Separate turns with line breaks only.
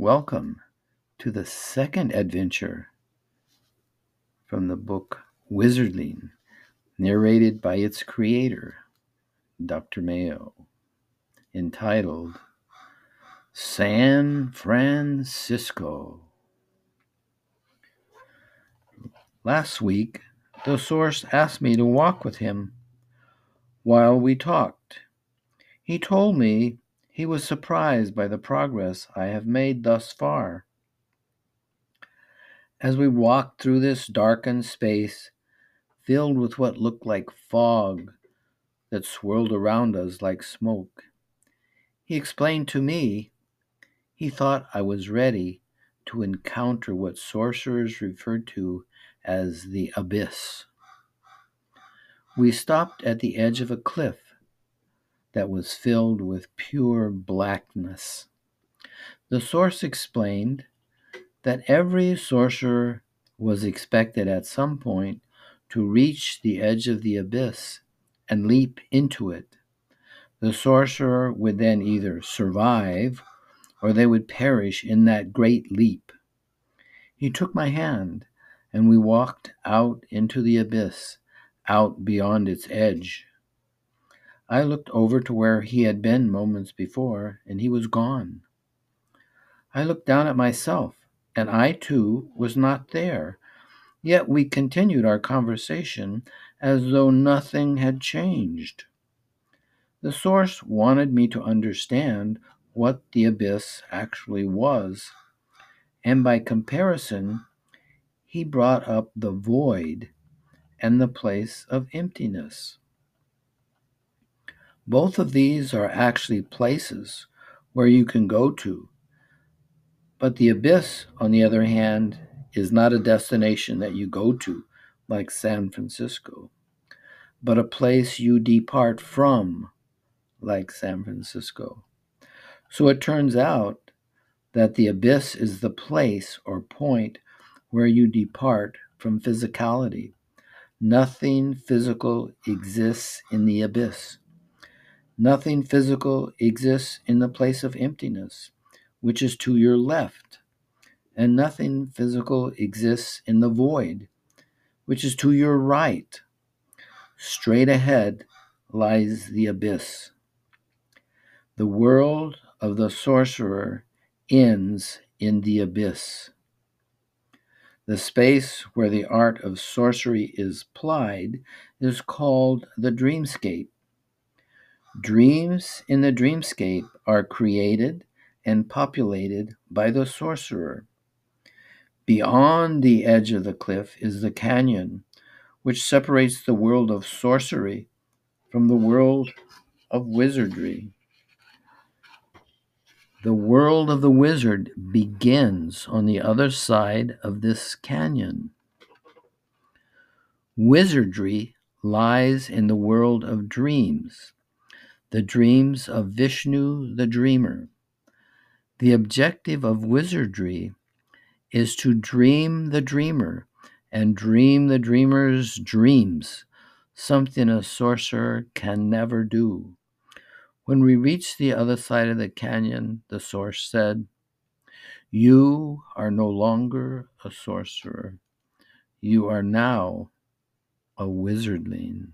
Welcome to the second adventure from the book Wizardling, narrated by its creator, Dr. Mayo, entitled San Francisco. Last week, the source asked me to walk with him while we talked. He told me he was surprised by the progress I have made thus far. As we walked through this darkened space, filled with what looked like fog that swirled around us like smoke, he explained to me he thought I was ready to encounter what sorcerers referred to as the abyss. We stopped at the edge of a cliff that was filled with pure blackness. The source explained that every sorcerer was expected at some point to reach the edge of the abyss and leap into it. The sorcerer would then either survive or they would perish in that great leap. He took my hand and we walked out into the abyss, out beyond its edge. I looked over to where he had been moments before, and he was gone. I looked down at myself, and I too was not there. Yet we continued our conversation as though nothing had changed. The source wanted me to understand what the abyss actually was, and by comparison, he brought up the void and the place of emptiness. Both of these are actually places where you can go to. But the abyss, on the other hand, is not a destination that you go to, like San Francisco, but a place you depart from, like San Francisco. So it turns out that the abyss is the place or point where you depart from physicality. Nothing physical exists in the abyss. Nothing physical exists in the place of emptiness, which is to your left, and nothing physical exists in the void, which is to your right. Straight ahead lies the abyss. The world of the sorcerer ends in the abyss. The space where the art of sorcery is plied is called the dreamscape. Dreams in the dreamscape are created and populated by the sorcerer. Beyond the edge of the cliff is the canyon, which separates the world of sorcery from the world of wizardry. The world of the wizard begins on the other side of this canyon. Wizardry lies in the world of dreams the dreams of Vishnu the dreamer. The objective of wizardry is to dream the dreamer and dream the dreamer's dreams, something a sorcerer can never do. When we reached the other side of the canyon, the source said, You are no longer a sorcerer. You are now a wizardling.